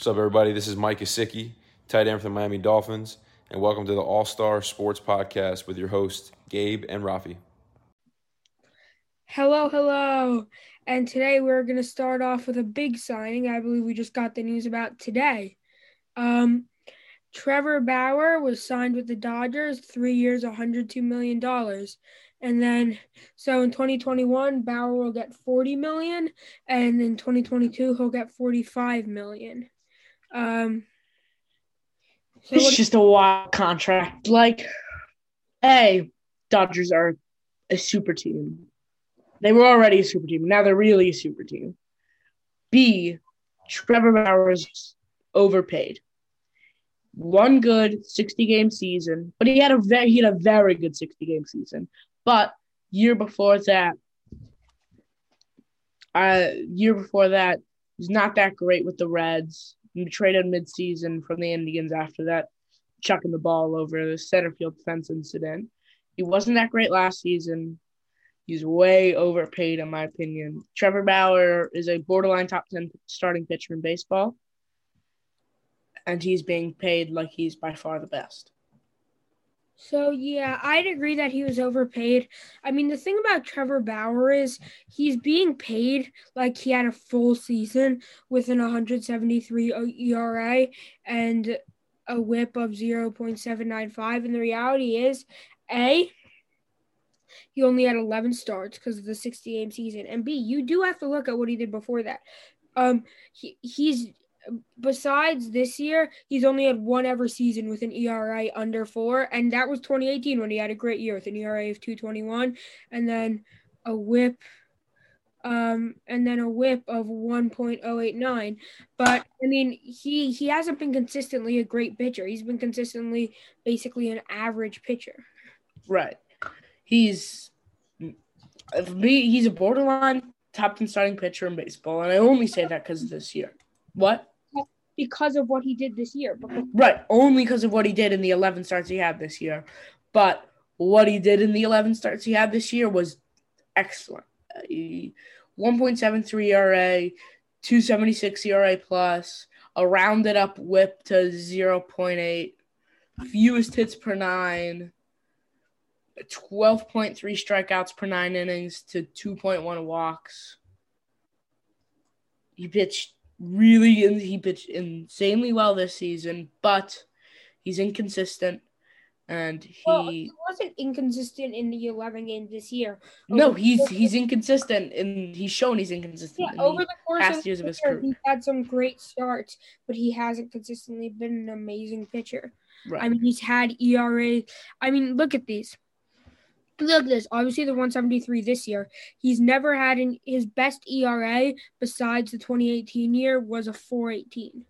What's up, everybody? This is Mike Gesicki, tight end for the Miami Dolphins, and welcome to the All Star Sports Podcast with your hosts, Gabe and Rafi. Hello, hello. And today we're going to start off with a big signing. I believe we just got the news about today. Um, Trevor Bauer was signed with the Dodgers, three years, $102 million. And then, so in 2021, Bauer will get 40 million, and in 2022, he'll get 45 million. Um, so it's just a wild contract. Like, A, Dodgers are a super team. They were already a super team. Now they're really a super team. B, Trevor Bauer is overpaid. One good 60 game season, but he had a very he had a very good 60 game season. But year before that, uh, year before that, he's not that great with the Reds. He traded midseason from the Indians after that, chucking the ball over the center field fence incident. He wasn't that great last season. He's way overpaid, in my opinion. Trevor Bauer is a borderline top 10 starting pitcher in baseball, and he's being paid like he's by far the best. So yeah, I'd agree that he was overpaid. I mean, the thing about Trevor Bauer is he's being paid like he had a full season with an 173 ERA and a WHIP of 0.795. And the reality is, a he only had 11 starts because of the 60 game season, and B you do have to look at what he did before that. Um, he he's besides this year, he's only had one ever season with an ERA under four, and that was 2018 when he had a great year with an ERA of 221, and then a WHIP, um, and then a WHIP of 1.089. But I mean, he he hasn't been consistently a great pitcher. He's been consistently basically an average pitcher. Right. He's me, he's a borderline top 10 starting pitcher in baseball, and I only say that because of this year. What? Because of what he did this year. Right, only because of what he did in the 11 starts he had this year. But what he did in the 11 starts he had this year was excellent. Uh, 1.73 ERA, 276 ERA plus, a rounded up whip to 0.8, fewest hits per nine, 12.3 strikeouts per nine innings to 2.1 walks. He pitched really he pitched insanely well this season, but he's inconsistent and he, well, he wasn't inconsistent in the 11 games this year. no, he's he's inconsistent and he's shown he's inconsistent. Yeah, over the course of, years of his career, he's had some great starts, but he hasn't consistently been an amazing pitcher. Right. I mean, he's had ERA. I mean, look at these. Look at this. Obviously, the 173 this year. He's never had an, his best ERA besides the 2018 year was a 418.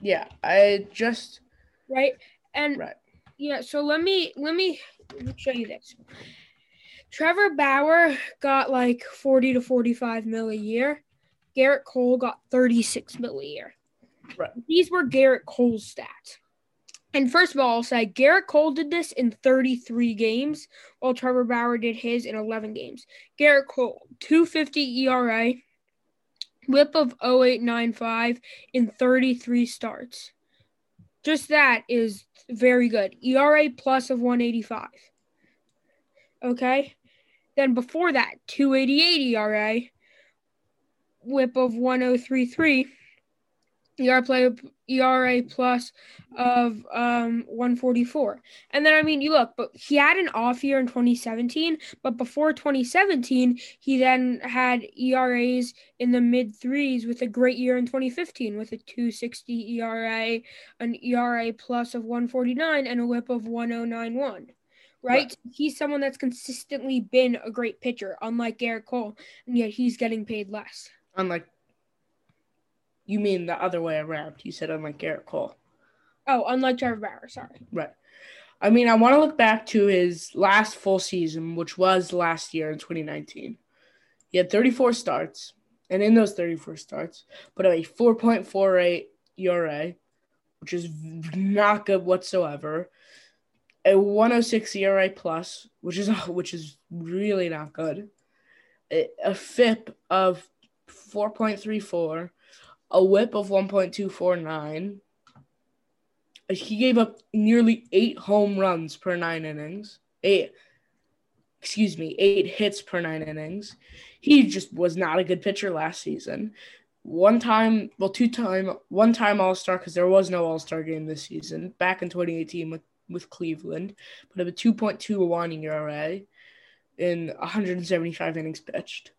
Yeah, I just right and right. Yeah, so let me let me show you this. Trevor Bauer got like 40 to 45 mil a year. Gerrit Cole got 36 mil a year. Right. These were Gerrit Cole's stats. And first of all, I'll say Gerrit Cole did this in 33 games, while Trevor Bauer did his in 11 games. Gerrit Cole, 250 ERA, whip of 0895 in 33 starts. Just that is very good. ERA plus of 185. Okay. Then before that, 288 ERA, whip of 1033 ERA play ERA plus of um 144. And then I mean you look, but he had an off year in 2017, but before 2017, he then had ERAs in the mid threes with a great year in 2015 with a 260 ERA, an ERA plus of 149 and a whip of 1091. Right? right? He's someone that's consistently been a great pitcher, unlike Gerrit Cole, and yet he's getting paid less. Unlike you mean the other way around. You said unlike Gerrit Cole. Oh, unlike Trevor Bauer, sorry. Right. I mean, I want to look back to his last full season, which was last year in 2019. He had 34 starts, and in those 34 starts, put up a 4.48 ERA, which is not good whatsoever. A 106 ERA plus, which is which is really not good. A, a FIP of 4.34 a whip of 1.249. He gave up nearly eight home runs per nine innings. Eight, excuse me, eight hits per nine innings. He just was not a good pitcher last season. One time, well, two time, one time All Star because there was no All Star game this season back in 2018 with with Cleveland, but of a 2.21 ERA in 175 innings pitched.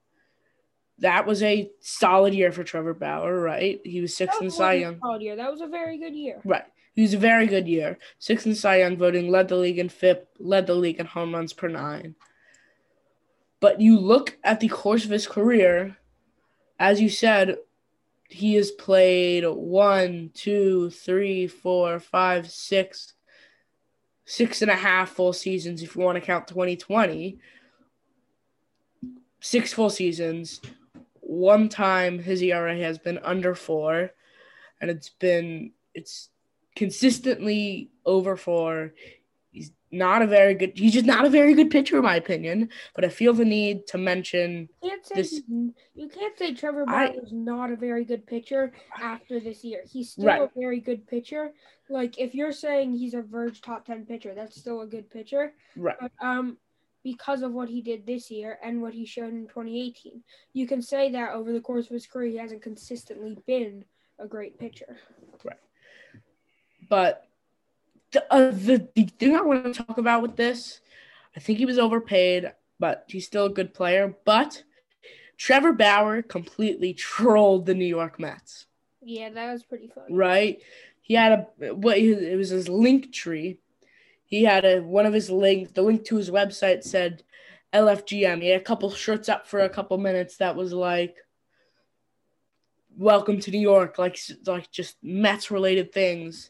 That was a solid year for Trevor Bauer, right? He was sixth in Cy Young. Solid year. That was a very good year. Right. He was a very good year. Sixth in Cy Young voting, led the league in FIP, led the league in home runs per nine. But you look at the course of his career, as you said, he has played one, two, three, four, five, six, six and a half full seasons if you want to count 2020. Six full seasons. One time his ERA has been under four, and it's been it's consistently over four. He's not a very good. He's just not a very good pitcher, in my opinion. But I feel the need to mention You can't say this. you can't say Trevor Bauer is not a very good pitcher after this year. He's still Right. a very good pitcher. Like if you're saying he's a verge top ten pitcher, that's still a good pitcher. Right. But um, because of what he did this year and what he showed in 2018, you can say that over the course of his career, he hasn't consistently been a great pitcher. Right. But the, uh, the the thing I want to talk about with this, I think he was overpaid, but he's still a good player. But Trevor Bauer completely trolled the New York Mets. Yeah, that was pretty fun. right? He had a what it was his link tree. He had a one of his links. The link to his website said LFGM. He had a couple shirts up for a couple minutes that was like "Welcome to New York," like like just Mets related things.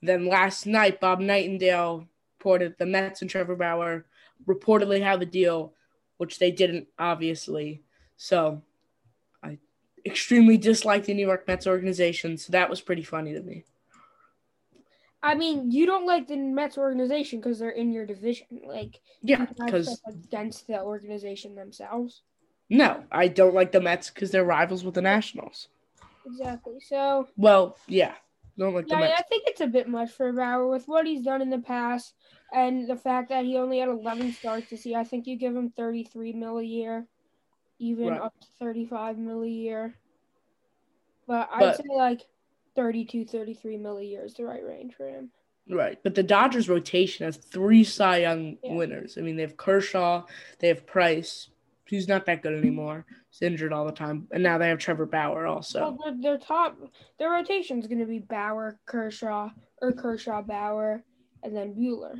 Then last night, Bob Nightingale reported the Mets and Trevor Bauer reportedly have a deal, which they didn't, obviously. So I extremely dislike the New York Mets organization, so that was pretty funny to me. I mean, you don't like the Mets organization because they're in your division. Like, Yeah, because against the organization themselves. no, I don't like the Mets because they're rivals with the Nationals. Exactly. So, Well, yeah, don't like the yeah, Mets. I think it's a bit much for Bauer with what he's done in the past and the fact that he only had 11 starts this year. I think you give him 33 mil a year, even Right. up to 35 mil a year. But I'd say like 32, 33 mil a year is the right range for him. Right, but the Dodgers rotation has three Cy Young Yeah. winners. I mean, they have Kershaw, they have Price, who's not that good anymore. He's injured all the time, and now they have Trevor Bauer also. Well, their, their top, their rotation is going to be Bauer, Kershaw, or Kershaw, Bauer, and then Buehler.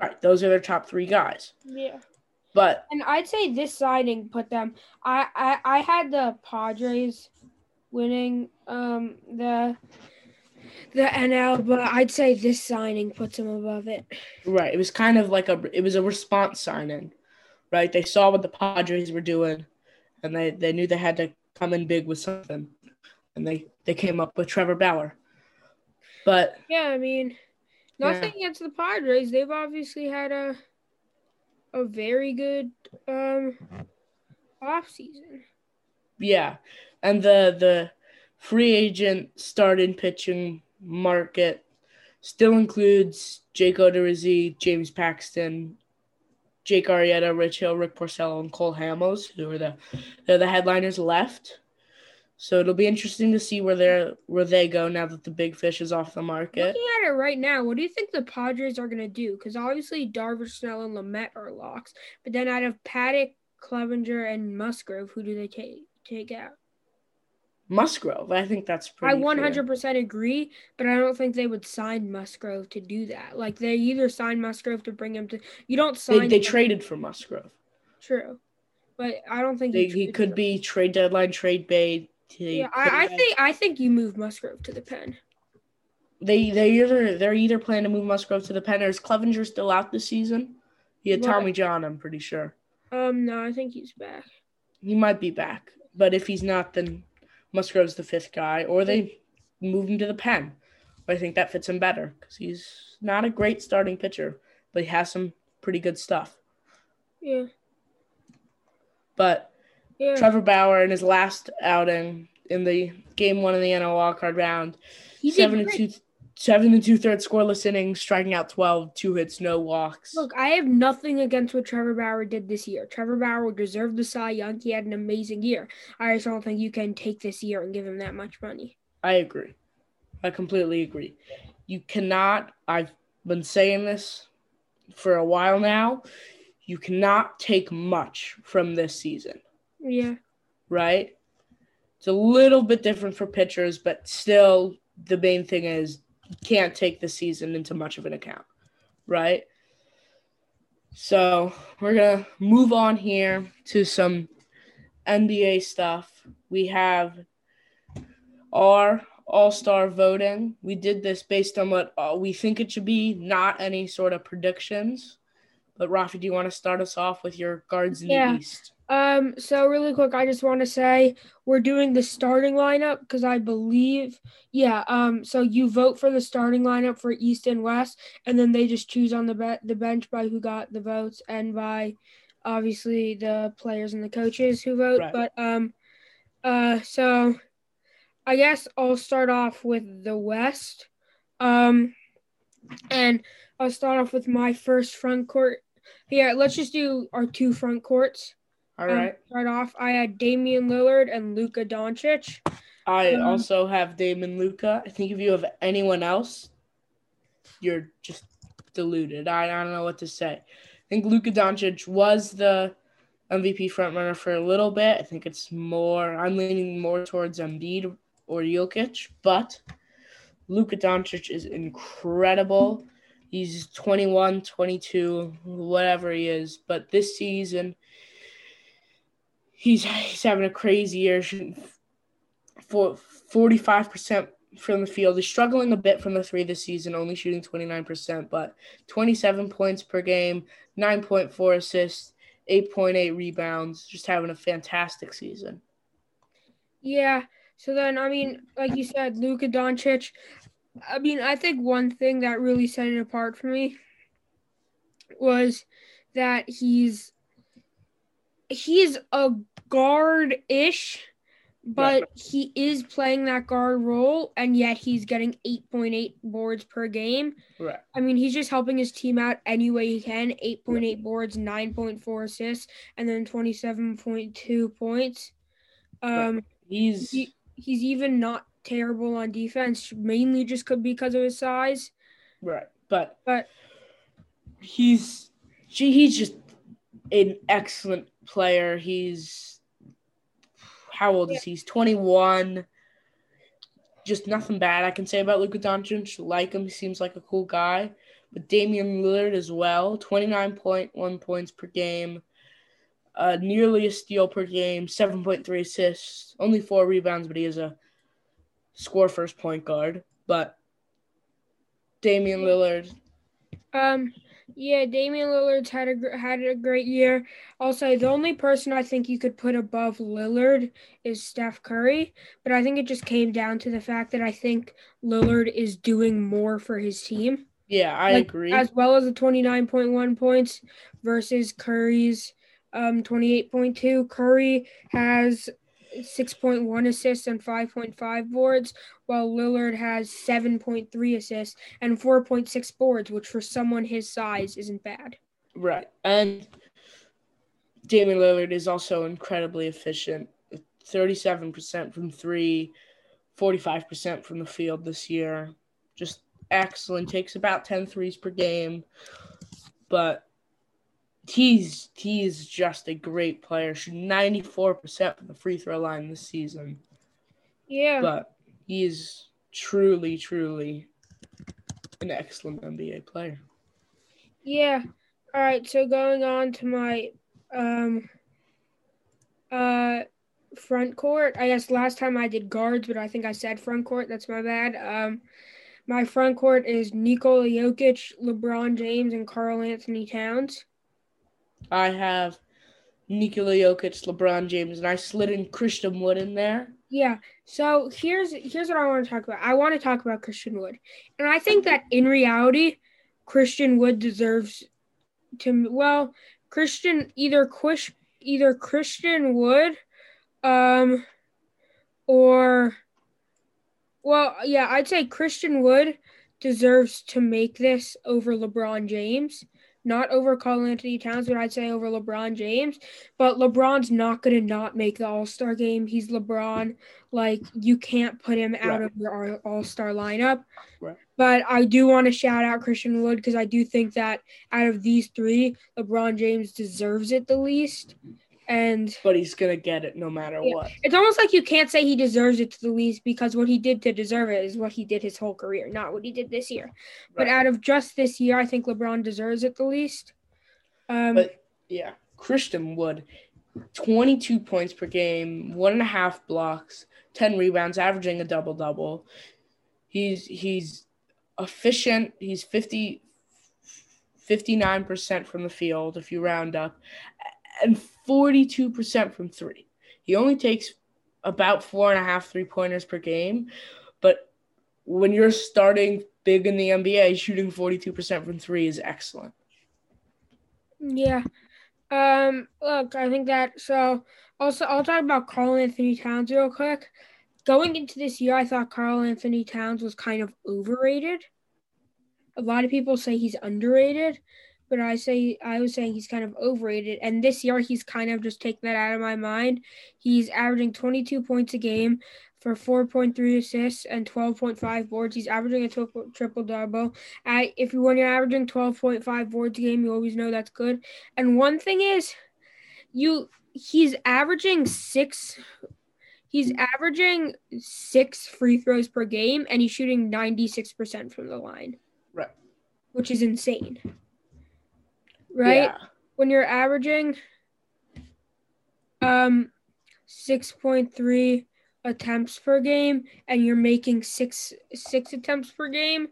Right, those are their top three guys. Yeah. But And I'd say this signing put them. I I, I had the Padres winning um the the NL, but I'd say this signing puts them above it. Right. It was kind of like a it was a response signing. Right? They saw what the Padres were doing and they, they knew they had to come in big with something. And they, they came up with Trevor Bauer. But Yeah, I mean, Yeah. nothing against the Padres. They've obviously had a a very good um off season. Yeah. And the the free agent starting pitching market still includes Jake Odorizzi, James Paxton, Jake Arrieta, Rich Hill, Rick Porcello, and Cole Hamels, who are the they're the headliners left. So it'll be interesting to see where they're where they go now that the big fish is off the market. Looking at it right now, what do you think the Padres are to do? Because obviously Darvish, Snell, and Lamet are locks. But then out of Paddock, Clevenger, and Musgrove, who do they take take out? Musgrove, I think that's pretty. I 100% agree, but I don't think they would sign Musgrove to do that. Like they either sign Musgrove to bring him to. You don't sign. They, they traded for Musgrove. True, but I don't think They, he could be trade deadline, trade bait. Yeah, I, I think I think you move Musgrove to the pen. they they either they're either planning to move Musgrove to the pen or is Clevenger still out this season? He had Right. Tommy John, I'm pretty sure. Um, no, I think he's back. He might be back, but if he's not, then Musgrove's the fifth guy, or they hmm. move him to the pen. I think that fits him better because he's not a great starting pitcher, but he has some pretty good stuff. Yeah, But yeah. Trevor Bauer in his last outing in the game one of the NL wildcard round. He seven and two, seven and two thirds scoreless innings, striking out 12, two hits, no walks. Look, I have nothing against what Trevor Bauer did this year. Trevor Bauer deserved the Cy Young. He had an amazing year. I just don't think you can take this year and give him that much money. I agree. I completely agree. You cannot, I've been saying this for a while now, you cannot take much from this season. Yeah. Right? It's a little bit different for pitchers, but still, the main thing is can't take the season into much of an account. Right? So we're going to move on here to some NBA stuff. We have our all star voting. We did this based on what uh, we think it should be, not any sort of predictions. But Rafi, do you want to start us off with your guards in yeah. the East? Um, so really quick, I just want to say we're doing the starting lineup because I believe, yeah. Um, so you vote for the starting lineup for East and West, and then they just choose on the be- the bench by who got the votes and by obviously the players and the coaches who vote. Right. But um, uh, so I guess I'll start off with the West. Um, and I'll start off with my first front court. Here, let's just do our two front courts. All right. Um, start off, I had Damian Lillard and Luka Doncic. I um, also have Damian Luka. I think if you have anyone else, you're just deluded. I, I don't know what to say. I think Luka Doncic was the MVP frontrunner for a little bit. I think it's more. I'm leaning more towards Embiid or Jokic, but Luka Doncic is incredible. He's 21, 22, whatever he is. But this season, he's he's having a crazy year. For 45% from the field. He's struggling a bit from the three this season, only shooting 29%, but 27 points per game, 9.4 assists, 8.8 rebounds, just having a fantastic season. Yeah, so then, I mean, like you said, Luka Doncic. I mean, I think one thing that really set it apart for me was that he's he's a guard ish, but right. he is playing that guard role, and yet he's getting 8.8 boards per game. Right. I mean, he's just helping his team out any way he can 8.8 right. boards, 9.4 assists, and then 27.2 points. Um, right. He's. He, he's even not terrible on defense, mainly just because of his size. Right, but but he's he's just an excellent player. He's how old is he? He's twenty one. Just nothing bad I can say about Luka Doncic. Like him, he seems like a cool guy. But Damian Lillard as well, twenty nine point one points per game, uh, nearly a steal per game, 7.3 assists, only four rebounds, but he is a score first point guard. But Damian Lillard. Um, yeah, Damian Lillard's had a had a great year. Also, the only person I think you could put above Lillard is Steph Curry, but I think it just came down to the fact that I think Lillard is doing more for his team. Yeah, I like, agree. As well as the 29.1 points versus Curry's um, 28.2. Curry has 6.1 assists and 5.5 boards, while Lillard has 7.3 assists and 4.6 boards, which for someone his size isn't bad. Right. And Damian Lillard is also incredibly efficient 37% from three, 45% from the field this year. Just excellent. Takes about 10 threes per game. But he's he's just a great player. Shooting ninety four percent from the free throw line this season. Yeah, but he is truly, truly an excellent NBA player. Yeah. All right. So going on to my um uh front court. I guess last time I did guards, but I think I said front court. That's my bad. Um. My front court is Nikola Jokic, LeBron James, and Karl-Anthony Towns. I have Nikola Jokic, LeBron James, and I slid in Christian Wood in there. Yeah. So here's here's what I want to talk about. I want to talk about Christian Wood, and I think that in reality, Christian Wood deserves to well, Christian either Quish either Christian Wood, um, or well, yeah, I'd say Christian Wood deserves to make this over LeBron James. Not over Karl-Anthony Towns, but I'd say over LeBron James. But LeBron's not going to not make the All Star game. He's LeBron. Like, you can't put him out Right. of your All Star lineup. Right. But I do want to shout out Christian Wood because I do think that out of these three, LeBron James deserves it the least. And But he's gonna get it no matter Yeah. what. it's almost like you can't say he deserves it to the least because what he did to deserve it is what he did his whole career, not what he did this year. But out of just this year, I think LeBron deserves it the least. Um, But yeah, Christian Wood, 22 points per game, one and a half blocks, 10 rebounds, averaging a double double. He's he's efficient. He's 50, 59% from the field if you round up, and 42% from three. He only takes about four and a half three pointers per game, but when you're starting big in the NBA, shooting 42% from three is excellent. Yeah. Um, look, I think that so also I'll talk about Karl-Anthony Towns real quick. Going into this year, I thought Karl-Anthony Towns was kind of overrated. A lot of people say he's underrated, but I say I was saying he's kind of overrated. And this year he's kind of just taken that out of my mind. He's averaging 22 points a game for 4.3 assists and 12.5 boards. He's averaging a triple double. I if you when you're averaging 12.5 boards a game, you always know that's good. And one thing is, you he's averaging six. He's averaging six free throws per game, and he's shooting 96% from the line. Right. Which is insane. Right? Yeah. When you're averaging um 6.3 attempts per game and you're making six six attempts per game,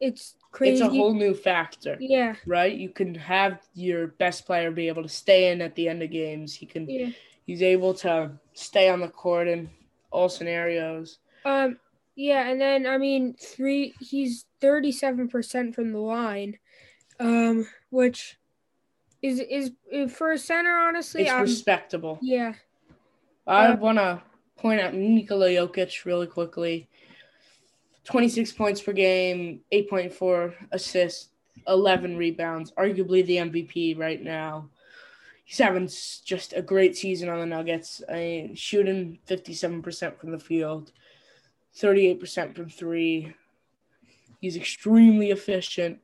it's crazy. It's a whole new factor, yeah. right? You can have your best player be able to stay in at the end of games. He can Yeah. he's able to stay on the court in all scenarios. Um, yeah, and then I mean, three. He's thirty-seven percent from the line, um, which is is for a center. Honestly, It's I'm, respectable. yeah, I Uh, want to point out Nikola Jokic really quickly. 26 points per game, 8.4 assists, 11 rebounds, arguably the MVP right now. He's having just a great season on the Nuggets. I mean, shooting 57% from the field, 38% from three. He's extremely efficient.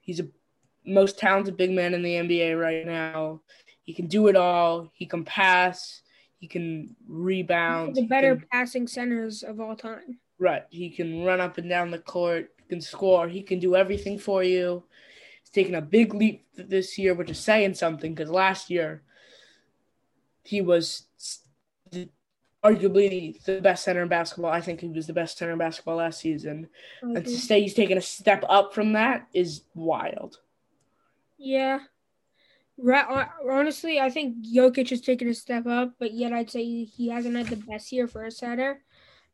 He's a most talented big man in the NBA right now. He can do it all. He can pass. He can rebound. the he better can- passing centers of all time. right. He can run up and down the court. He can score. He can do everything for you. He's taken a big leap this year, which is saying something because last year he was arguably the best center in basketball. I think he was the best center in basketball last season. And to say he's taken a step up from that is wild. Yeah. Honestly, I think Jokic has taken a step up, but yet I'd say he hasn't had the best year for a center.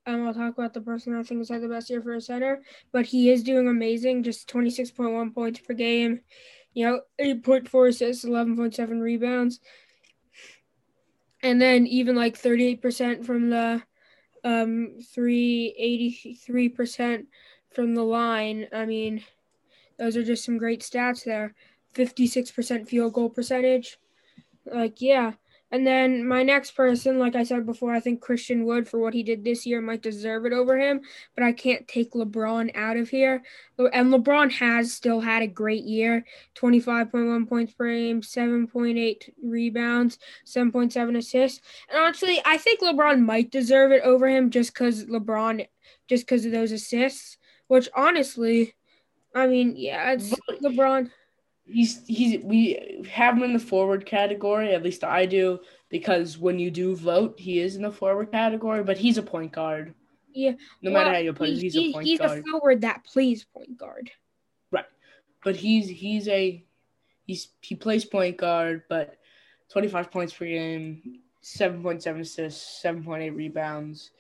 Um, I'll talk about the person I think has had the best year for a center, but he is doing amazing. Just 26.1 points per game, you know, 8.4 assists, 11.7 rebounds, and then even like 38% from the um, 383% from the line. I mean, those are just some great stats there. 56% field goal percentage. Like, yeah. And then my next person, like I said before, I think Christian Wood for what he did this year might deserve it over him, but I can't take LeBron out of here. And LeBron has still had a great year 25.1 points per game, 7.8 rebounds, 7.7 assists. And honestly, I think LeBron might deserve it over him just because LeBron, just because of those assists, which honestly, I mean, yeah, it's LeBron. He's he's we have him in the forward category, at least I do, because when you do vote, he is in the forward category, but he's a point guard. Yeah. No Well, matter how you put it, he's he- a point he's guard. a forward that plays point guard. Right, but he's he's a he's he plays point guard, but twenty five points per game, seven point seven assists, seven point eight rebounds.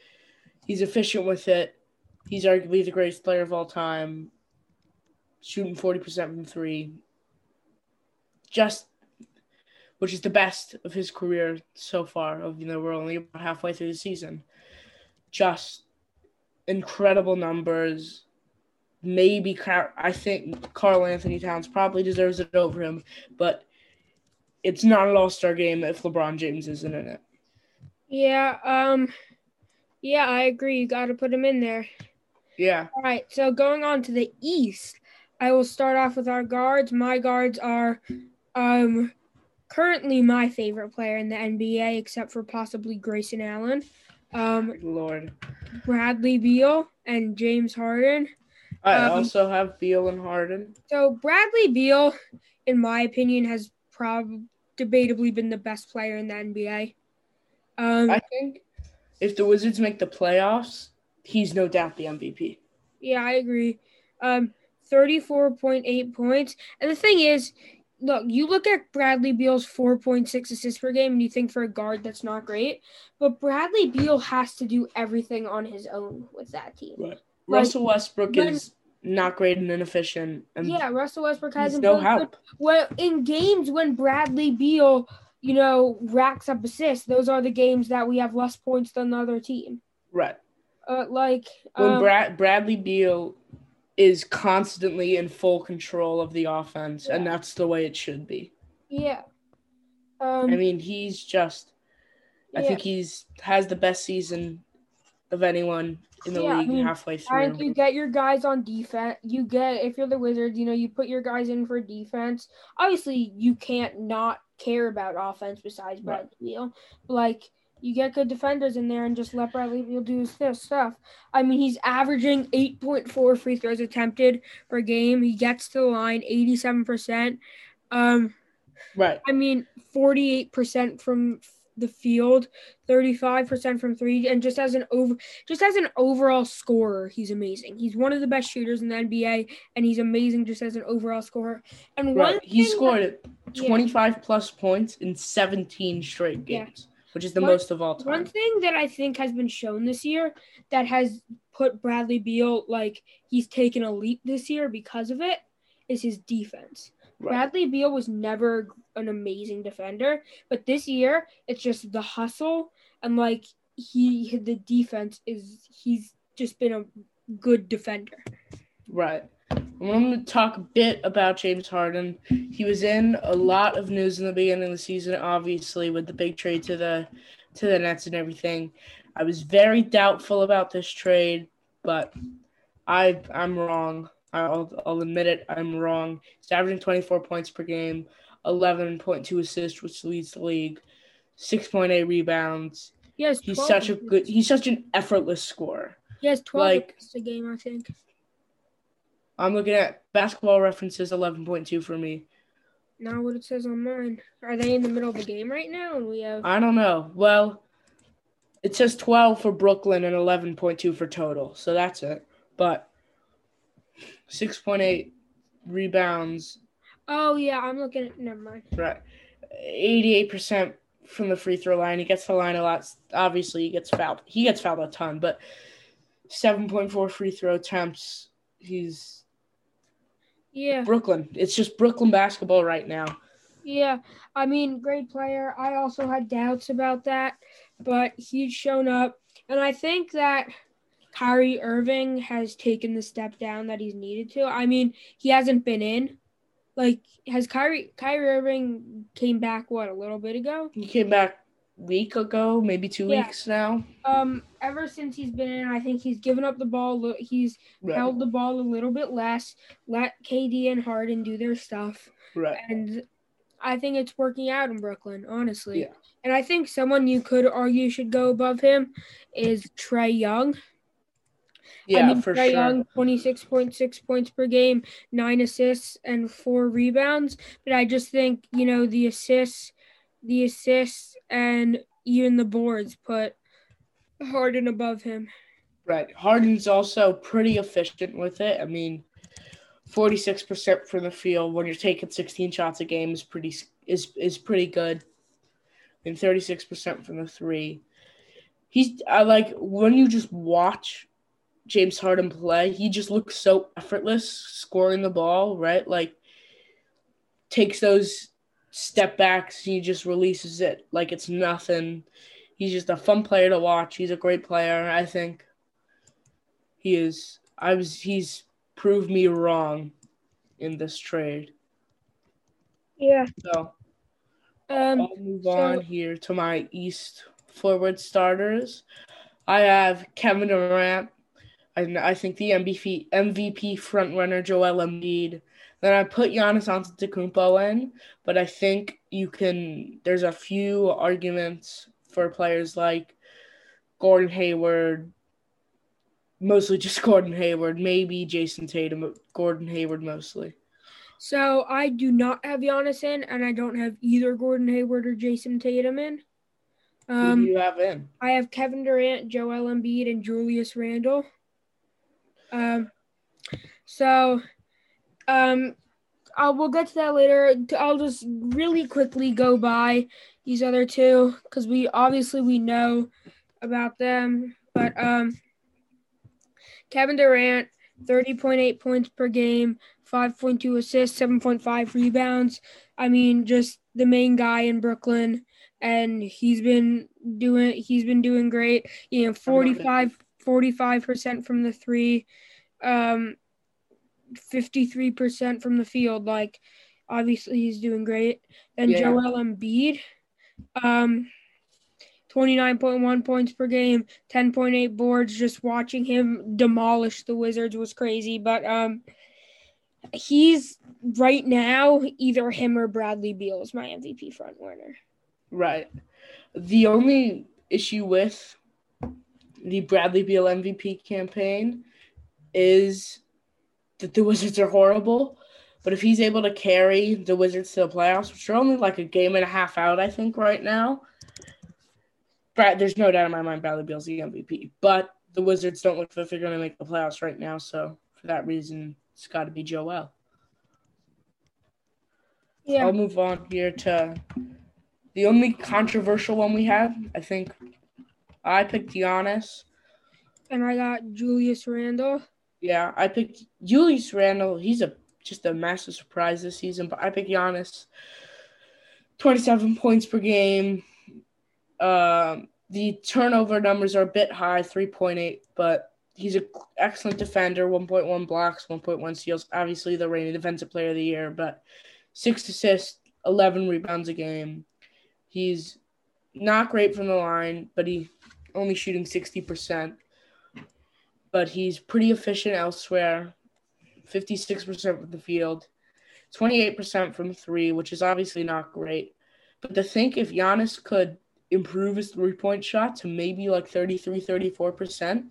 He's efficient with it. He's arguably the greatest player of all time. Shooting forty percent from three. Just which is the best of his career so far. Of you know, we're only about halfway through the season. just incredible numbers. Maybe I think Karl-Anthony Towns probably deserves it over him, but it's not an all-star game if LeBron James isn't in it. Yeah, um yeah, I agree. You got to put him in there. Yeah. All right. So going on to the East, I will start off with our guards. My guards are um currently my favorite player in the NBA, except for possibly Grayson Allen. Um, Lord. Bradley Beal and James Harden. I um, also have Beal and Harden. So Bradley Beal, in my opinion, has probably debatably been the best player in the NBA. Um, I think if the Wizards make the playoffs, he's no doubt the MVP. Yeah, I agree. Um, 34.8 points. And the thing is, look, you look at Bradley Beal's 4.6 assists per game and you think for a guard that's not great, but Bradley Beal has to do everything on his own with that team. Right. Like, Russell Westbrook when, is not great and inefficient. And yeah, Russell Westbrook has no help. Well, in games when Bradley Beal, you know, racks up assists, those are the games that we have less points than the other team. Right. Uh, like when um, Brad, Bradley Beal is constantly in full control of the offense, yeah. and that's the way it should be. Yeah. Um, I mean, he's just. I yeah. think he's has the best season of anyone in the yeah, league I mean, halfway through. And you get your guys on defense. You get if you're the Wizards, you know, you put your guys in for defense. Obviously, you can't not care about offense besides Bradley right. Beal. Like you get good defenders in there and just let Bradley Beal do his stuff. I mean, he's averaging 8.4 free throws attempted per game. He gets to the line 87%. Um, right. I mean, 48% from the field, 35% from 3 and just as an over just as an overall scorer, he's amazing. He's one of the best shooters in the NBA and he's amazing just as an overall scorer. And right. he scored that, 25 yeah. plus points in 17 straight games. Yeah which is the one, most of all time. One thing that I think has been shown this year that has put Bradley Beal like he's taken a leap this year because of it is his defense. Right. Bradley Beal was never an amazing defender, but this year it's just the hustle and like he the defense is he's just been a good defender. Right. I'm going to talk a bit about James Harden. He was in a lot of news in the beginning of the season, obviously, with the big trade to the to the Nets and everything. I was very doubtful about this trade, but I I'm wrong. I'll, I'll admit it. I'm wrong. He's averaging 24 points per game, 11.2 assists, which leads the league, 6.8 rebounds. Yes, he's such a good. He's such an effortless scorer. He has 12 like, a game, I think. I'm looking at basketball references 11.2 for me. Not what it says on mine. Are they in the middle of the game right now? And we have. I don't know. Well, it says 12 for Brooklyn and 11.2 for total. So that's it. But 6.8 rebounds. Oh, yeah. I'm looking at. Never mind. Right. 88% from the free throw line. He gets the line a lot. Obviously, he gets fouled. He gets fouled a ton, but 7.4 free throw attempts. He's yeah. Brooklyn. It's just Brooklyn basketball right now. Yeah. I mean, great player. I also had doubts about that, but he's shown up. And I think that Kyrie Irving has taken the step down that he's needed to. I mean, he hasn't been in. Like, has Kyrie Kyrie Irving came back what a little bit ago? He came back week ago, maybe two yeah. weeks now. Um, ever since he's been in, I think he's given up the ball. He's right. held the ball a little bit less. Let KD and Harden do their stuff. Right. And I think it's working out in Brooklyn, honestly. Yeah. And I think someone you could argue should go above him is Trae Young. Yeah, I mean, for Trae sure. Young, 26.6 points per game, nine assists, and four rebounds. But I just think, you know, the assists the assists and even the boards put Harden above him. Right. Harden's also pretty efficient with it. I mean, 46% from the field when you're taking 16 shots a game is pretty is is pretty good. And 36% from the 3. He's I like when you just watch James Harden play, he just looks so effortless scoring the ball, right? Like takes those step backs, he just releases it like it's nothing. He's just a fun player to watch. He's a great player. I think he is. I was. He's proved me wrong in this trade. Yeah. So Um. I'll move so- on here to my East forward starters. I have Kevin Durant. I, I think the MVP MVP frontrunner Joel Embiid. Then I put Giannis Antetokounmpo in, but I think you can. There's a few arguments for players like Gordon Hayward, mostly just Gordon Hayward, maybe Jayson Tatum, but Gordon Hayward mostly. So I do not have Giannis in, and I don't have either Gordon Hayward or Jayson Tatum in. Who do Um, you have in? I have Kevin Durant, Joel Embiid, and Julius Randle. Um, so, um, I will we'll get to that later. I'll just really quickly go by these other two because we obviously we know about them, but um, Kevin Durant, thirty point eight points per game, five point two assists, seven point five rebounds. I mean, just the main guy in Brooklyn and he's been doing he's been doing great. You know, 45 percent from the three, um, fifty three percent from the field. Like, obviously, he's doing great. And Yeah. Joel Embiid, um, twenty nine point one points per game, ten point eight boards. Just watching him demolish the Wizards was crazy. But um, he's right now either him or Bradley Beal is my MVP front runner. Right. The only issue with the Bradley Beal MVP campaign is that the Wizards are horrible. But if he's able to carry the Wizards to the playoffs, which are only like a game and a half out, I think, right now, Brad, there's no doubt in my mind Bradley Beal's the MVP. But the Wizards don't look like they're going to make the playoffs right now. So for that reason, it's got to be Joel. Yeah. I'll move on here to the only controversial one we have. I think I picked Giannis. and I got Julius Randle. Yeah, I picked Julius Randle. He's a just a massive surprise this season, but I picked Giannis. Twenty-seven points per game. Um, the turnover numbers are a bit high, three point eight, but he's an excellent defender. One point one blocks, one point one steals. Obviously, the reigning defensive player of the year, but six assists, eleven rebounds a game. He's not great from the line, but he only shooting sixty percent but he's pretty efficient elsewhere. 56% from the field, 28% from three, which is obviously not great. But to think if Giannis could improve his three point shot to maybe like 33, 34%,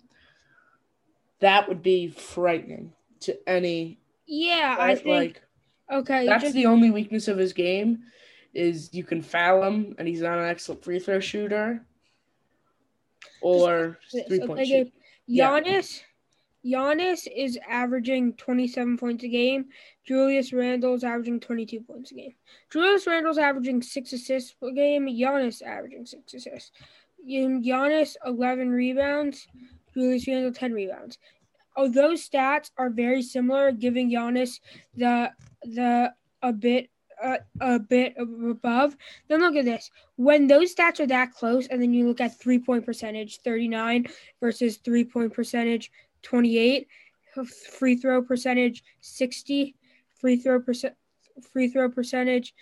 that would be frightening to any. Yeah, I think like, okay. that's just- the only weakness of his game is you can foul him and he's not an excellent free throw shooter or three point shooter. Yeah. Giannis, Giannis is averaging 27 points a game. Julius Randle's averaging 22 points a game. Julius Randle's averaging six assists per game. Giannis averaging six assists. Giannis 11 rebounds. Julius Randle 10 rebounds. Oh, those stats are very similar, giving Giannis the the a bit a bit above. Then look at this. When those stats are that close, and then you look at three point percentage, 39 versus three point percentage, 28, free throw percentage, 60, free throw percent, free throw percentage,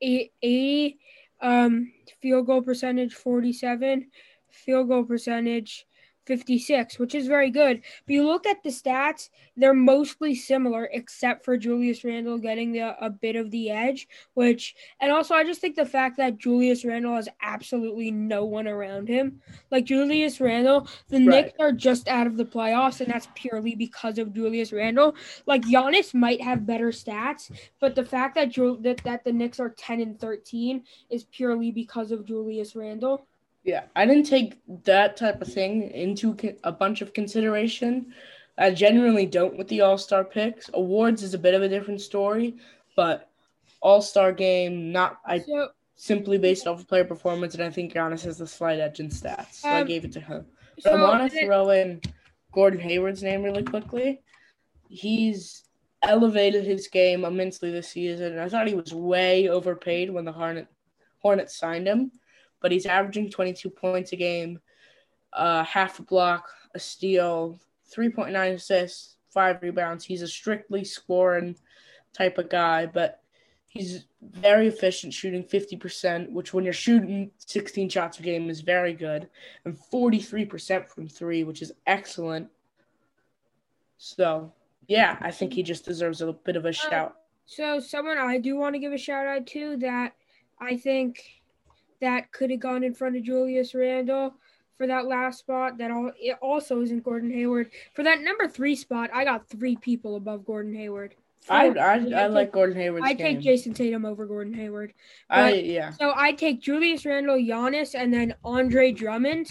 80, um, field goal percentage, 47, field goal percentage. 56, which is very good. But you look at the stats, they're mostly similar, except for Julius Randle getting the, a bit of the edge, which, and also I just think the fact that Julius Randle has absolutely no one around him. Like Julius Randle, the Right. Knicks are just out of the playoffs, and that's purely because of Julius Randle. Like Giannis might have better stats, but the fact that Ju- that, that the Knicks are 10 and 13 is purely because of Julius Randle. Yeah, I didn't take that type of thing into a bunch of consideration. I genuinely don't with the All Star picks. Awards is a bit of a different story, but All Star game, not I So simply based off of player performance, and I think Giannis has the slight edge in stats, so I Um, gave it to him. So I want to throw in Gordon Hayward's name really quickly. He's elevated his game immensely this season. I thought he was way overpaid when the Hornet Hornets signed him, but he's averaging 22 points a game, uh, half a block, a steal, 3.9 assists, five rebounds. He's a strictly scoring type of guy, but he's very efficient shooting 50%, which when you're shooting 16 shots a game is very good, and 43% from three, which is excellent. So, yeah, I think he just deserves a bit of a shout. So, someone I do want to give a shout out to that I think that could have gone in front of Julius Randle for that last spot. That all it also isn't Gordon Hayward for that number three spot. I got three people above Gordon Hayward. I I, I, like Gordon Hayward. I take Jayson Tatum over Gordon Hayward. I yeah. So I take Julius Randle, Giannis, and then Andre Drummond.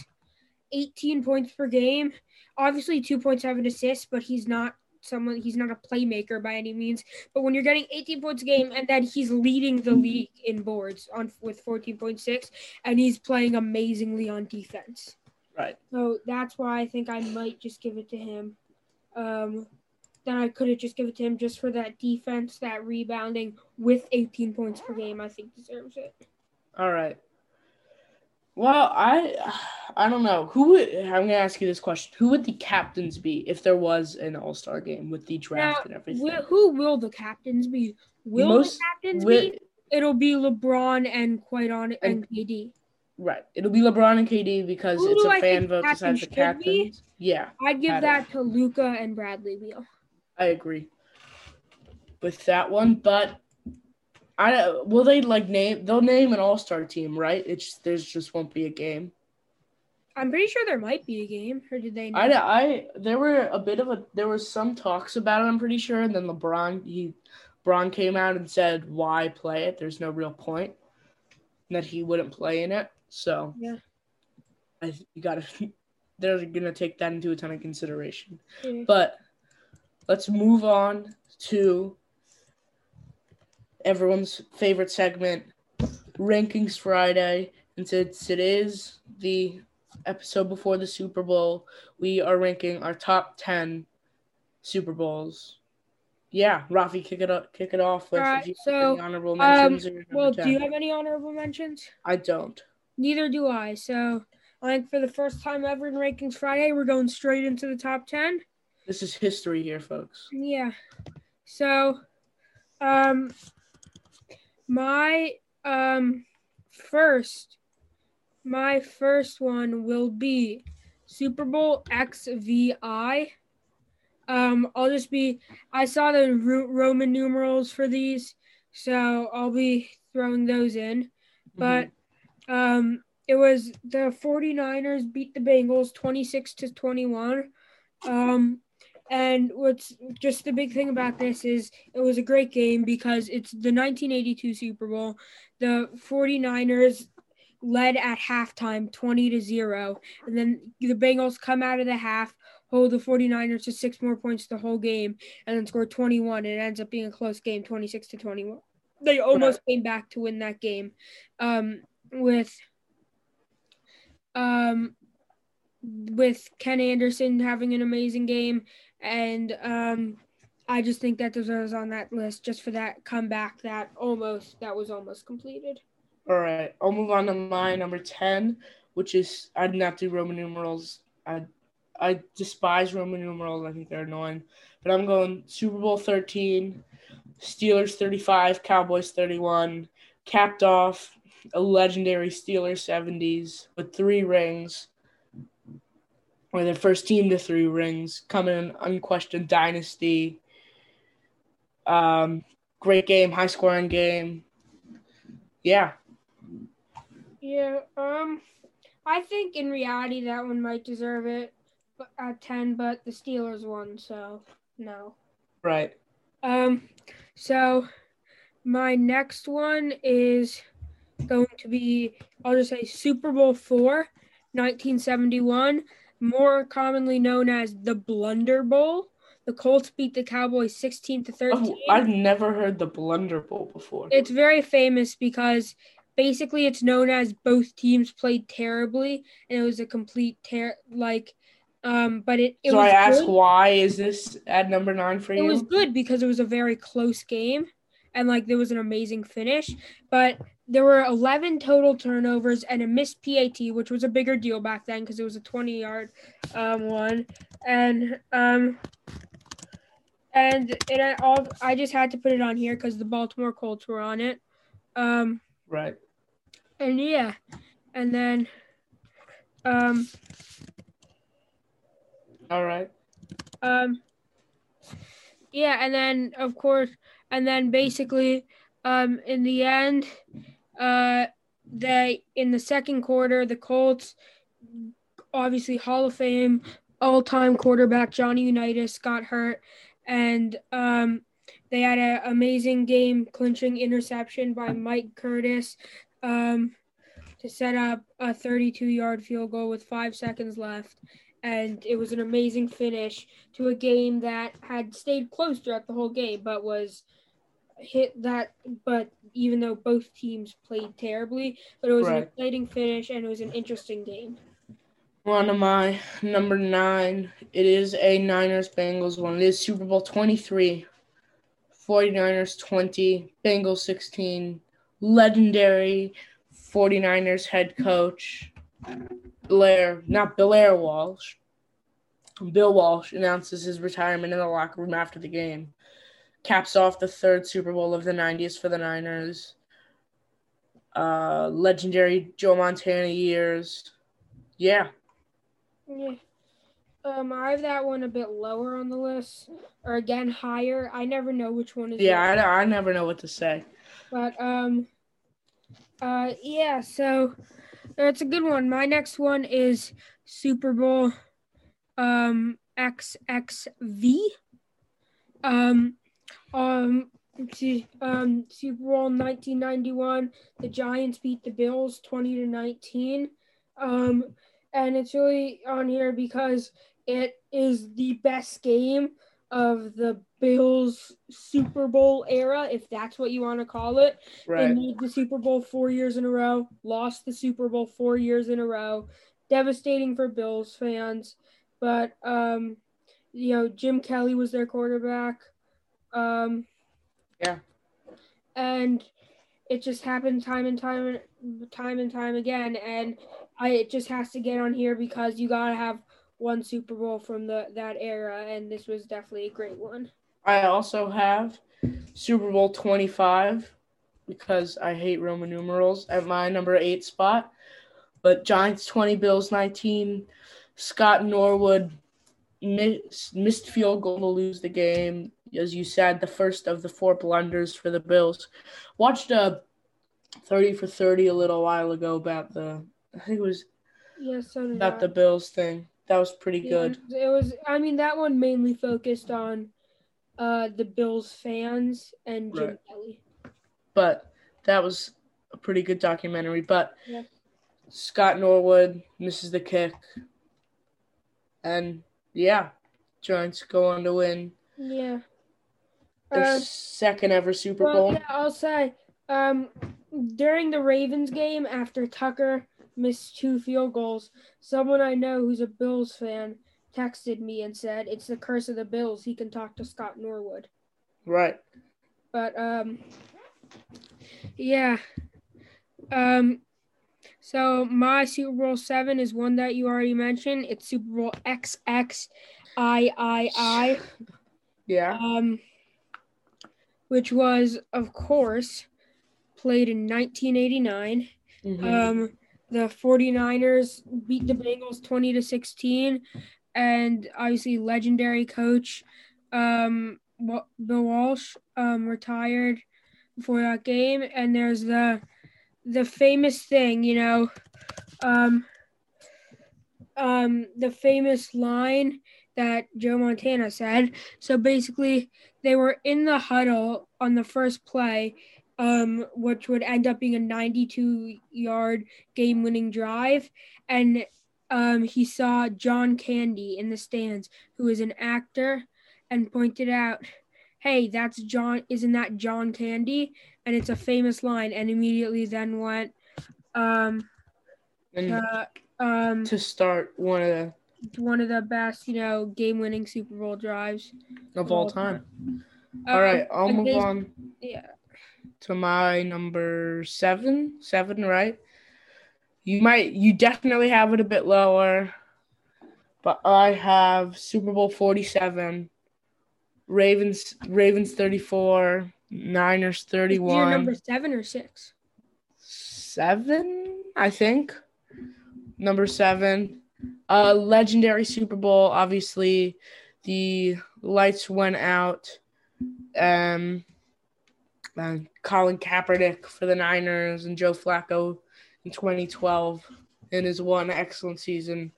18 points per game. Obviously 2.7 assists, but he's not someone he's not a playmaker by any means. But when you're getting 18 points a game and then he's leading the league in boards on with 14.6 and he's playing amazingly on defense. Right. So that's why I think I might just give it to him. Um then I could have just given it to him just for that defense, that rebounding with 18 points per game. I think deserves it. All right. Well, I I don't know who would. I'm gonna ask you this question: Who would the captains be if there was an All Star game with the draft now, and everything? who will the captains be? Will Most, the captains will, be? It'll be LeBron and quite on and, and KD. Right. It'll be LeBron and KD because who it's a I fan vote besides the captains. Be? Yeah. I'd give that to Luka and Bradley Beal. I agree with that one, but I will they like name they'll name an all star team, right? It's there's just won't be a game. I'm pretty sure there might be a game, or did they? I, I there were a bit of a there was some talks about it. I'm pretty sure, and then LeBron he LeBron came out and said why play it? There's no real point, that he wouldn't play in it. So yeah, I you gotta they're gonna take that into a ton of consideration. Yeah. But let's move on to everyone's favorite segment, Rankings Friday. And since it is the episode before the Super Bowl, we are ranking our top 10 Super Bowls. Yeah, Rafi, kick it up, kick it off with right, so, honorable mentions. Um, well, 10. do you have any honorable mentions? I don't. Neither do I. So I think for the first time ever in Rankings Friday, we're going straight into the top 10. This is history here, folks. Yeah. So, um, my um first my first one will be Super Bowl XVI. Um, I'll just be. I saw the Roman numerals for these, so I'll be throwing those in. But mm-hmm. um, it was the 49ers beat the Bengals 26 to 21. Um, and what's just the big thing about this is it was a great game because it's the 1982 Super Bowl. The 49ers led at halftime 20 to 0 and then the Bengals come out of the half hold the 49ers to six more points the whole game and then score 21 and it ends up being a close game 26 to 21 they almost came back to win that game um, with um, with Ken Anderson having an amazing game and um, I just think that deserves on that list just for that comeback that almost that was almost completed. All right, I'll move on to my number ten, which is I did not do Roman numerals. I I despise Roman numerals. I think they're annoying, but I'm going Super Bowl thirteen, Steelers thirty five, Cowboys thirty one, capped off a legendary Steelers seventies with three rings or the first team to three rings, coming in unquestioned dynasty. Um, great game, high scoring game. Yeah. Yeah. Um, I think in reality that one might deserve it at ten, but the Steelers won, so no. Right. Um. So my next one is going to be I'll just say Super Bowl four, 1971 more commonly known as the Blunder Bowl. The Colts beat the Cowboys 16 to 13. Oh, I've never heard the Blunder Bowl before. It's very famous because basically it's known as both teams played terribly and it was a complete tear like um but it, it So I ask why is this at number 9 for you? It was good because it was a very close game and like there was an amazing finish, but there were 11 total turnovers and a missed PAT, which was a bigger deal back then because it was a 20 yard um, one. And um, and it all I just had to put it on here because the Baltimore Colts were on it. Um, right. And yeah, and then um. All right. Um. Yeah, and then of course, and then basically, um, in the end, uh, they in the second quarter, the Colts, obviously Hall of Fame all-time quarterback Johnny Unitas got hurt, and um, they had an amazing game clinching interception by Mike Curtis um, to set up a 32 yard field goal with five seconds left. And it was an amazing finish to a game that had stayed close throughout the whole game, but was hit that. But even though both teams played terribly, but it was right. an exciting finish and it was an interesting game. One of my number nine. It is a Niners Bengals one. It is Super Bowl 23, 49ers 20, Bengals 16. Legendary 49ers head coach Blair, not Blair Walsh. Bill Walsh announces his retirement in the locker room after the game. Caps off the third Super Bowl of the 90s for the Niners. Uh, legendary Joe Montana years. Yeah, yeah. Um, I have that one a bit lower on the list, or again higher. I never know which one is. Yeah, I, I never know what to say. But um, uh, yeah. So it's a good one. My next one is Super Bowl, um, XXV. Um, um, see, um, Super Bowl 1991. The Giants beat the Bills 20 to 19. Um and it's really on here because it is the best game of the Bills Super Bowl era, if that's what you want to call it. Right. They made the Super Bowl four years in a row, lost the Super Bowl four years in a row. Devastating for Bills fans. But um, you know, Jim Kelly was their quarterback. Um, yeah. And it just happened time and time and time and time again. And I it just has to get on here because you gotta have one Super Bowl from the that era, and this was definitely a great one. I also have Super Bowl twenty five because I hate Roman numerals at my number eight spot. But Giants twenty, Bills nineteen. Scott Norwood missed, missed field goal to lose the game. As you said, the first of the four blunders for the Bills. Watched a 30 for 30 a little while ago about the I think it was yeah, so about I. the Bills thing. That was pretty yeah, good. It was. I mean, that one mainly focused on uh, the Bills fans and Jim right. Kelly. But that was a pretty good documentary. But yeah. Scott Norwood misses the kick, and yeah, Giants go on to win. Yeah. Their uh, second ever Super well, Bowl. Yeah, I'll say. Um, during the Ravens game, after Tucker missed two field goals. Someone I know who's a Bills fan texted me and said it's the curse of the Bills. He can talk to Scott Norwood. Right. But um yeah. Um so my Super Bowl 7 is one that you already mentioned. It's Super Bowl XXIII. Yeah. Um which was of course played in 1989. Mm-hmm. Um the 49ers beat the Bengals 20 to 16 and obviously legendary coach um, Bill Walsh um, retired before that game and there's the the famous thing, you know, um, um, the famous line that Joe Montana said. So basically, they were in the huddle on the first play, um, which would end up being a 92 yard game winning drive. And um, he saw John Candy in the stands, who is an actor, and pointed out, Hey, that's John, isn't that John Candy? And it's a famous line, and immediately then went um, and uh, um, to start one of the one of the best, you know, game winning Super Bowl drives of all time. time. All right, um, I'll move on. Yeah. to my number seven. Seven, right? You might, you definitely have it a bit lower, but I have Super Bowl 47, Ravens, Ravens 34, Niners 31. Your number seven or six? Seven, I think. Number seven. Uh, legendary Super Bowl. Obviously, the lights went out. Um, and Colin Kaepernick for the Niners and Joe Flacco in 2012 in his one excellent season.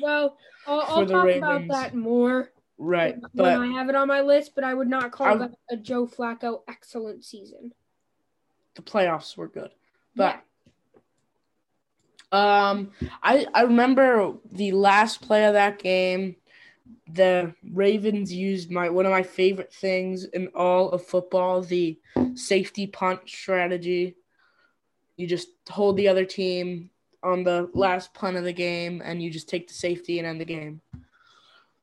Well, I'll, I'll talk Ravens. about that more. Right, when, but I have it on my list, but I would not call I, that a Joe Flacco excellent season. The playoffs were good, but yeah. Um, I I remember the last play of that game the Ravens used my one of my favorite things in all of football, the safety punt strategy. You just hold the other team on the last punt of the game and you just take the safety and end the game.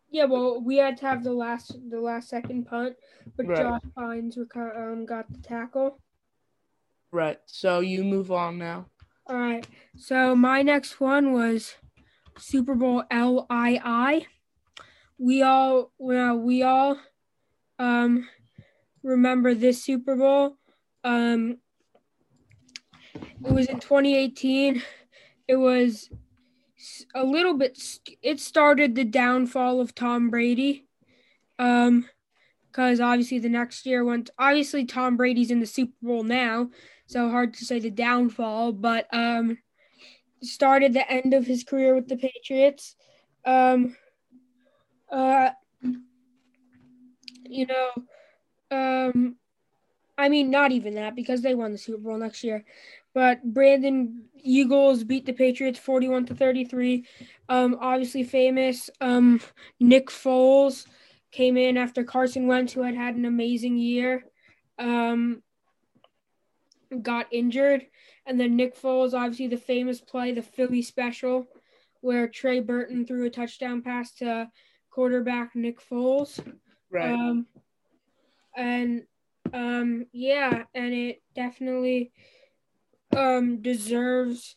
Yeah, well, we had to have the last the last second punt, but right. Josh Bynes um, got the tackle. Right. So you move on now. All right. So my next one was Super Bowl LII we all well, we all um, remember this Super Bowl. Um, it was in 2018. It was a little bit. It started the downfall of Tom Brady. Um, because obviously the next year went. Obviously, Tom Brady's in the Super Bowl now, so hard to say the downfall. But um, started the end of his career with the Patriots. Um, uh, you know, um, I mean, not even that because they won the Super Bowl next year. But Brandon Eagles beat the Patriots 41 to 33. Um, obviously famous. Um, Nick Foles came in after Carson Wentz, who had had an amazing year, um, got injured. And then Nick Foles, obviously the famous play, the Philly special, where Trey Burton threw a touchdown pass to quarterback Nick Foles. Right. Um, and um, yeah, and it definitely um, deserves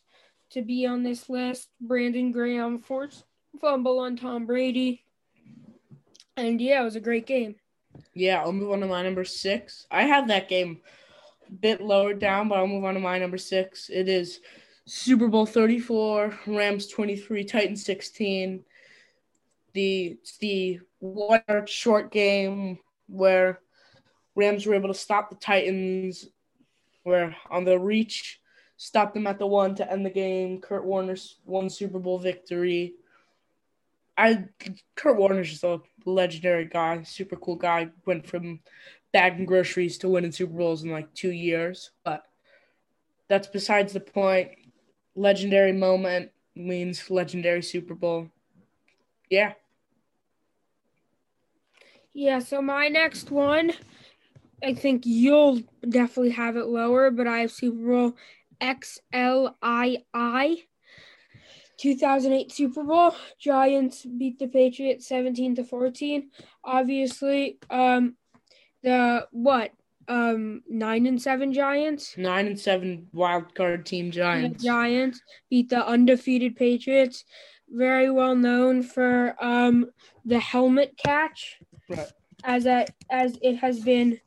to be on this list. Brandon Graham forced fumble on Tom Brady. And yeah, it was a great game. Yeah, I'll move on to my number six. I have that game bit lower down, but I'll move on to my number six. It is Super Bowl 34, Rams 23, Titans 16 the the one short game where Rams were able to stop the Titans, where on the reach, stop them at the one to end the game. Kurt Warner's one Super Bowl victory. I Kurt Warner's just a legendary guy, super cool guy. Went from bagging groceries to winning Super Bowls in like two years, but that's besides the point. Legendary moment means legendary Super Bowl. Yeah. Yeah, so my next one, I think you'll definitely have it lower, but I have Super Bowl XLII. 2008 Super Bowl, Giants beat the Patriots 17 to 14. Obviously, um the what? Um 9 and 7 Giants? 9 and 7 wild card team Giants. The Giants beat the undefeated Patriots. Very well known for um the helmet catch. Right. As a, as it has been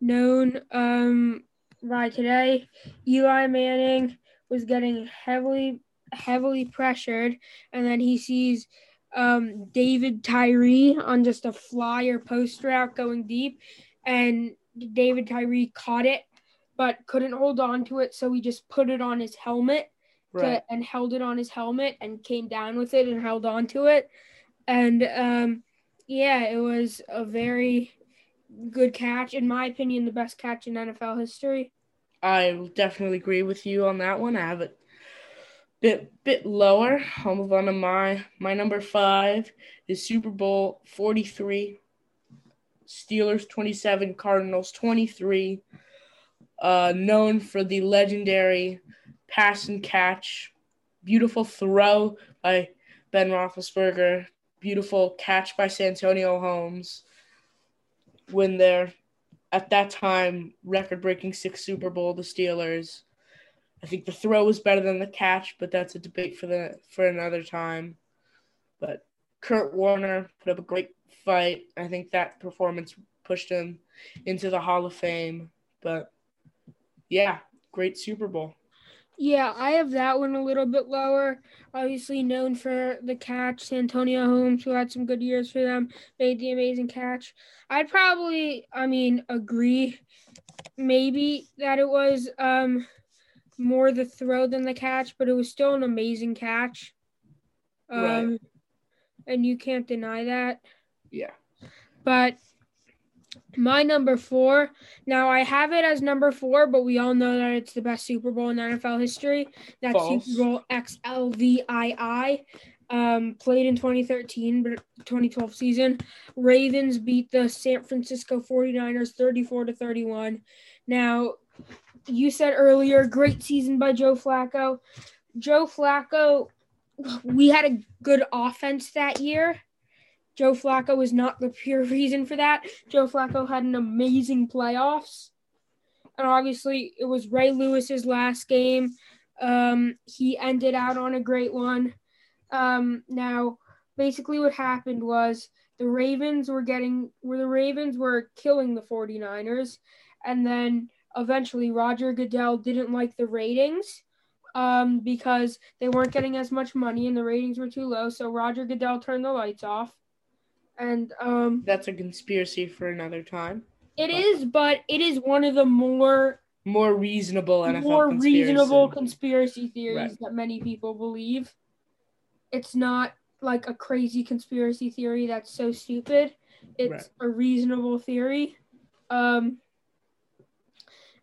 known um, by today, Eli Manning was getting heavily heavily pressured, and then he sees um, David Tyree on just a flyer post route going deep, and David Tyree caught it, but couldn't hold on to it, so he just put it on his helmet. Right. To, and held it on his helmet and came down with it and held on to it. And um, yeah, it was a very good catch. In my opinion, the best catch in NFL history. I definitely agree with you on that one. I have it bit bit lower. I'll move on to my my number five is Super Bowl forty three. Steelers twenty seven, Cardinals twenty three. Uh, known for the legendary pass and catch, beautiful throw by Ben Roethlisberger Beautiful catch by Santonio Holmes. Win there. at that time, record breaking six Super Bowl, the Steelers. I think the throw was better than the catch, but that's a debate for the for another time. But Kurt Warner put up a great fight. I think that performance pushed him into the Hall of Fame. But yeah, great Super Bowl. Yeah, I have that one a little bit lower. Obviously known for the catch, Antonio Holmes, who had some good years for them, made the amazing catch. I'd probably, I mean, agree maybe that it was um more the throw than the catch, but it was still an amazing catch. Um right. And you can't deny that. Yeah. But my number four. Now I have it as number four, but we all know that it's the best Super Bowl in NFL history. That's False. Super Bowl XLVII. Um, played in 2013, but 2012 season. Ravens beat the San Francisco 49ers 34 to 31. Now, you said earlier, great season by Joe Flacco. Joe Flacco, we had a good offense that year. Joe Flacco was not the pure reason for that. Joe Flacco had an amazing playoffs. And obviously, it was Ray Lewis's last game. Um, he ended out on a great one. Um, now, basically, what happened was the Ravens were getting, where the Ravens were killing the 49ers. And then eventually, Roger Goodell didn't like the ratings um, because they weren't getting as much money and the ratings were too low. So Roger Goodell turned the lights off and um that's a conspiracy for another time. It but is, but it is one of the more more reasonable NFL more conspiracy. reasonable conspiracy theories right. that many people believe. It's not like a crazy conspiracy theory that's so stupid. It's right. a reasonable theory. Um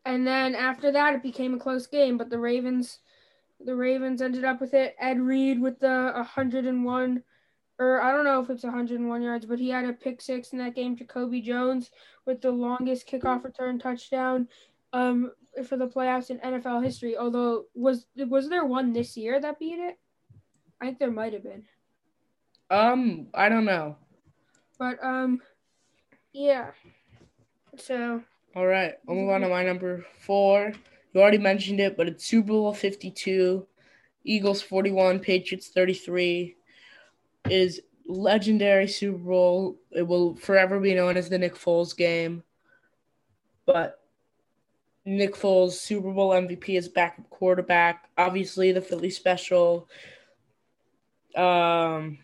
and then after that it became a close game, but the Ravens the Ravens ended up with it. Ed Reed with the 101 or I don't know if it's 101 yards, but he had a pick six in that game. Jacoby Jones with the longest kickoff return touchdown um, for the playoffs in NFL history. Although was was there one this year that beat it? I think there might have been. Um, I don't know. But um, yeah. So. All right, I'll move on to my number four. You already mentioned it, but it's Super Bowl 52, Eagles 41, Patriots 33 is legendary Super Bowl. It will forever be known as the Nick Foles game. But Nick Foles, Super Bowl MVP, is backup quarterback. Obviously, the Philly special. Um,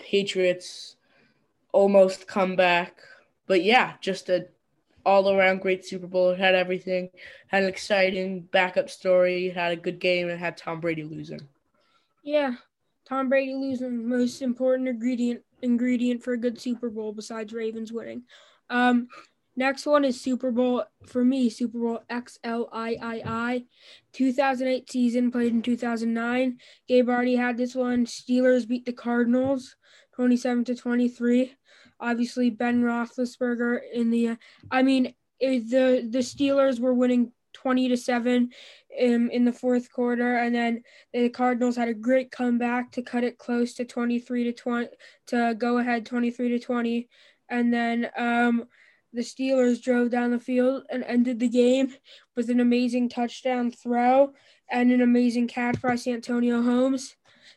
Patriots almost comeback. But yeah, just a all around great Super Bowl. It had everything. Had an exciting backup story. Had a good game. And had Tom Brady losing. Yeah, Tom Brady losing most important ingredient ingredient for a good Super Bowl besides Ravens winning. Um, next one is Super Bowl for me. Super Bowl XLIII, 2008 season played in 2009. Gabe already had this one. Steelers beat the Cardinals, 27 to 23. Obviously Ben Roethlisberger in the. I mean, the the Steelers were winning 20 to 7 um, in the fourth quarter and then the Cardinals had a great comeback to cut it close to 23 to 20 to go ahead 23 to 20 and then um, the Steelers drove down the field and ended the game with an amazing touchdown throw and an amazing catch by Santonio Holmes.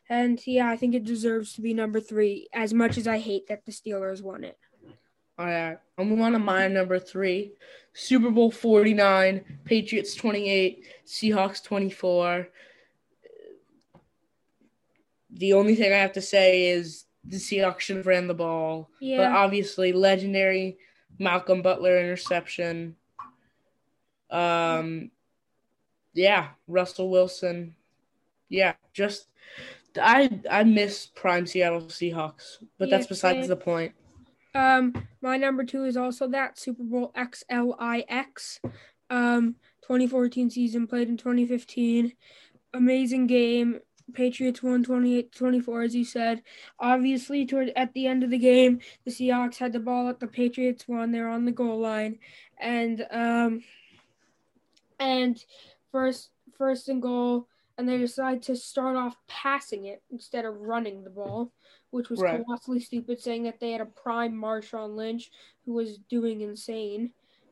And yeah, I think it deserves to be number three, as much as I hate that the Steelers won it. All right, move on to my number three. Super Bowl 49, Patriots 28, Seahawks 24. The only thing I have to say is the Seahawks should have ran the ball. Yeah. But obviously, legendary Malcolm Butler interception. Um, yeah, Russell Wilson. Yeah, just I I miss prime Seattle Seahawks, but yeah, that's besides the point. Um, my number two is also that Super Bowl XLIX. Um, 2014 season played in 2015. Amazing game. Patriots one 28 24, as you said. Obviously, toward at the end of the game, the Seahawks had the ball at the Patriots won. They're on the goal line, and um, and first first and goal, and they decide to start off passing it instead of running the ball which was right. colossally stupid, saying that they had a prime Marshawn Lynch who was doing insane.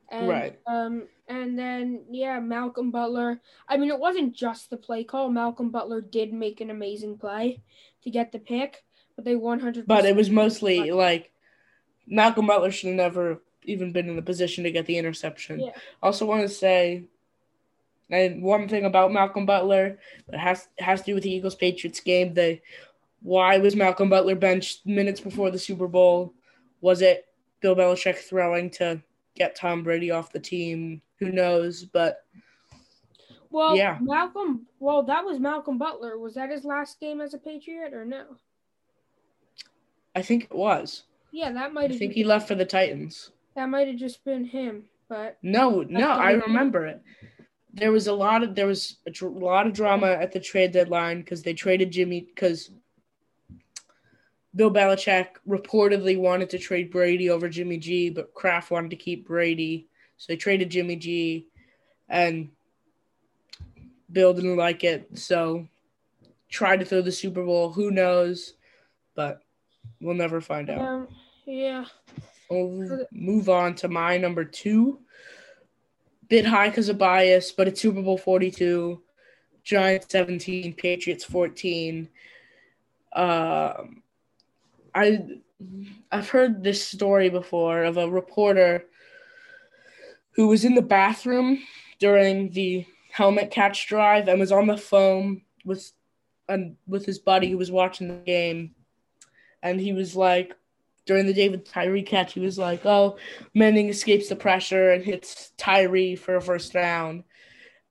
And, Right. Um, and then yeah, Malcolm Butler. I mean, it wasn't just the play call. Malcolm Butler did make an amazing play to get the pick, but they one hundred. But it was mostly like Malcolm Butler should have never even been in the position to get the interception. Yeah. Also, want to say, and one thing about Malcolm Butler that has has to do with the Eagles Patriots game. The why was Malcolm Butler benched minutes before the Super Bowl? Was it Bill Belichick throwing to get Tom Brady off the team? Who knows? But Well, Yeah. Malcolm. Well, that was Malcolm Butler. Was that his last game as a Patriot or no? I think it was. Yeah, that might I think he left for the Titans. That might have just been him, but No, no, I remember it. There was a lot of there was a dr- lot of drama at the trade deadline because they traded Jimmy because Bill Belichick reportedly wanted to trade Brady over Jimmy G, but Kraft wanted to keep Brady, so they traded Jimmy G, and Bill didn't like it, so tried to throw the Super Bowl. Who knows? But we'll never find out. um, yeah. We'll move on to my number two. Bit high because of bias, but it's Super Bowl 42. Giants 17, Patriots 14. Um, I I've heard this story before of a reporter who was in the bathroom during the helmet catch drive and was on the phone with and with his buddy who was watching the game, and he was like, during the David Tyree catch, he was like, "Oh, Manning escapes the pressure and hits Tyree for a first down,"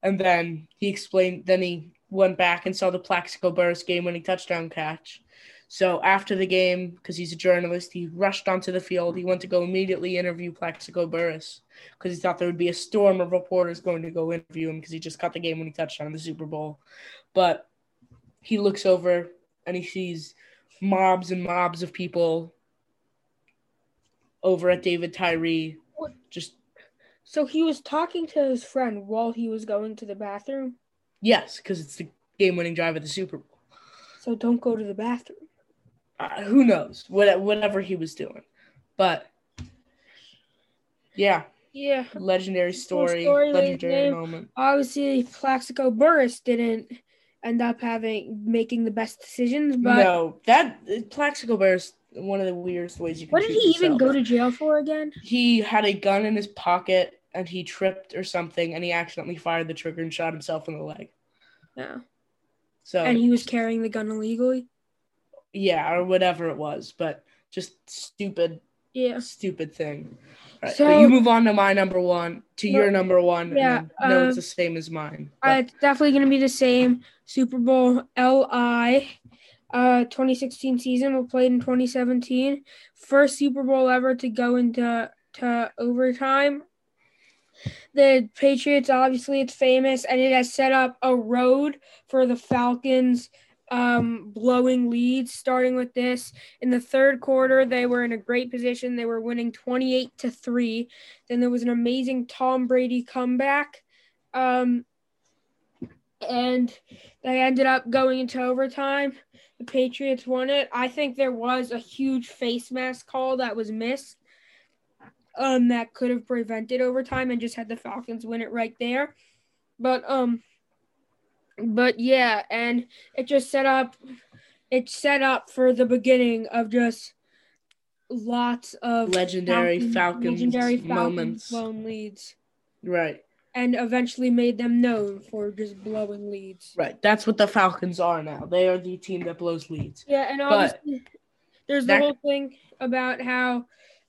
and then he explained. Then he went back and saw the Plaxico Burress game-winning touchdown catch. So after the game, because he's a journalist, he rushed onto the field. He went to go immediately interview Plaxico Burress because he thought there would be a storm of reporters going to go interview him because he just caught the game-winning touchdown in the Super Bowl. But he looks over and he sees mobs and mobs of people over at David Tyree. Just So he was talking to his friend while he was going to the bathroom. yes, because it's the game-winning drive at the Super Bowl. So don't go to the bathroom. Uh, who knows? What, whatever he was doing, but yeah, Yeah. legendary story, story, legendary moment. Obviously, Plaxico Burress didn't end up having making the best decisions, but no, that Plaxico Burress one of the weirdest ways you can. what did he even go to jail for again? He had a gun in his pocket and he tripped or something, and he accidentally fired the trigger and shot himself in the leg. No. So And he was carrying the gun illegally. yeah, or whatever it was, but just stupid, Yeah. stupid thing. All right, So- but you move on to my number one, to your number one. Yeah, and no, uh, it's the same as mine. Uh, it's definitely going to be the same. Super Bowl LI uh 2016 season was played in 2017. First Super Bowl ever to go into to overtime. The Patriots obviously it's famous and it has set up a road for the Falcons um blowing leads starting with this in the third quarter they were in a great position they were winning 28 to 3 then there was an amazing Tom Brady comeback um and they ended up going into overtime. The Patriots won it. I think there was a huge face mask call that was missed. Um, that could have prevented overtime and just had the Falcons win it right there. But um, but yeah, and it just set up. It set up for the beginning of just lots of legendary Falcons- Falcons, legendary Falcons moments. blown leads, Right, and eventually made them known for just blowing leads. right. That's what the Falcons are now. They are the team that blows leads. Yeah, and But obviously there's the that- whole thing about how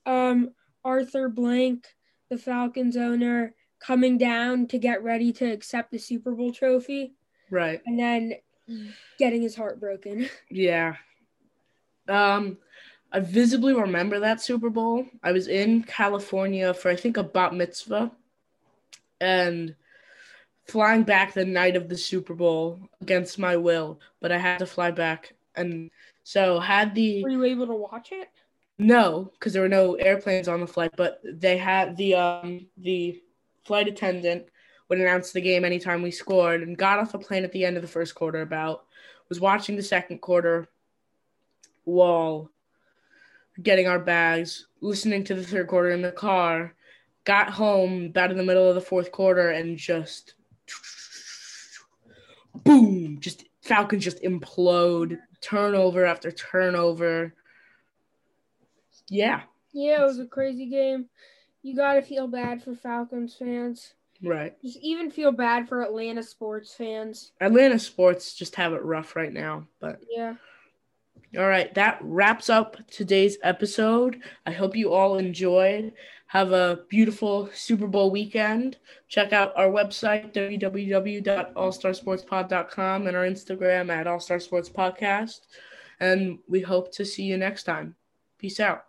um, Arthur Blank, the Falcons owner, coming down to get ready to accept the Super Bowl trophy, Right. and then getting his heart broken. Yeah. Um, I visibly remember that Super Bowl. I was in California for I think a bat mitzvah, and flying back the night of the Super Bowl against my will, but I had to fly back, and so had the Were you able to watch it? no, because there were no airplanes on the flight, but they had the um the flight attendant would announce the game anytime we scored and got off the plane at the end of the first quarter about was watching the second quarter while getting our bags, listening to the third quarter in the car, got home about in the middle of the fourth quarter and just boom, just Falcons just implode, turnover after turnover. Yeah. Yeah, it was a crazy game. You got to feel bad for Falcons fans. Right. Just even feel bad for Atlanta sports fans. Atlanta sports just have it rough right now, but Yeah. All right, that wraps up today's episode. I hope you all enjoyed. Have a beautiful Super Bowl weekend. Check out our website, www.allstarsportspod.com, and our Instagram at All Star Sports Podcast. And we hope to see you next time. Peace out.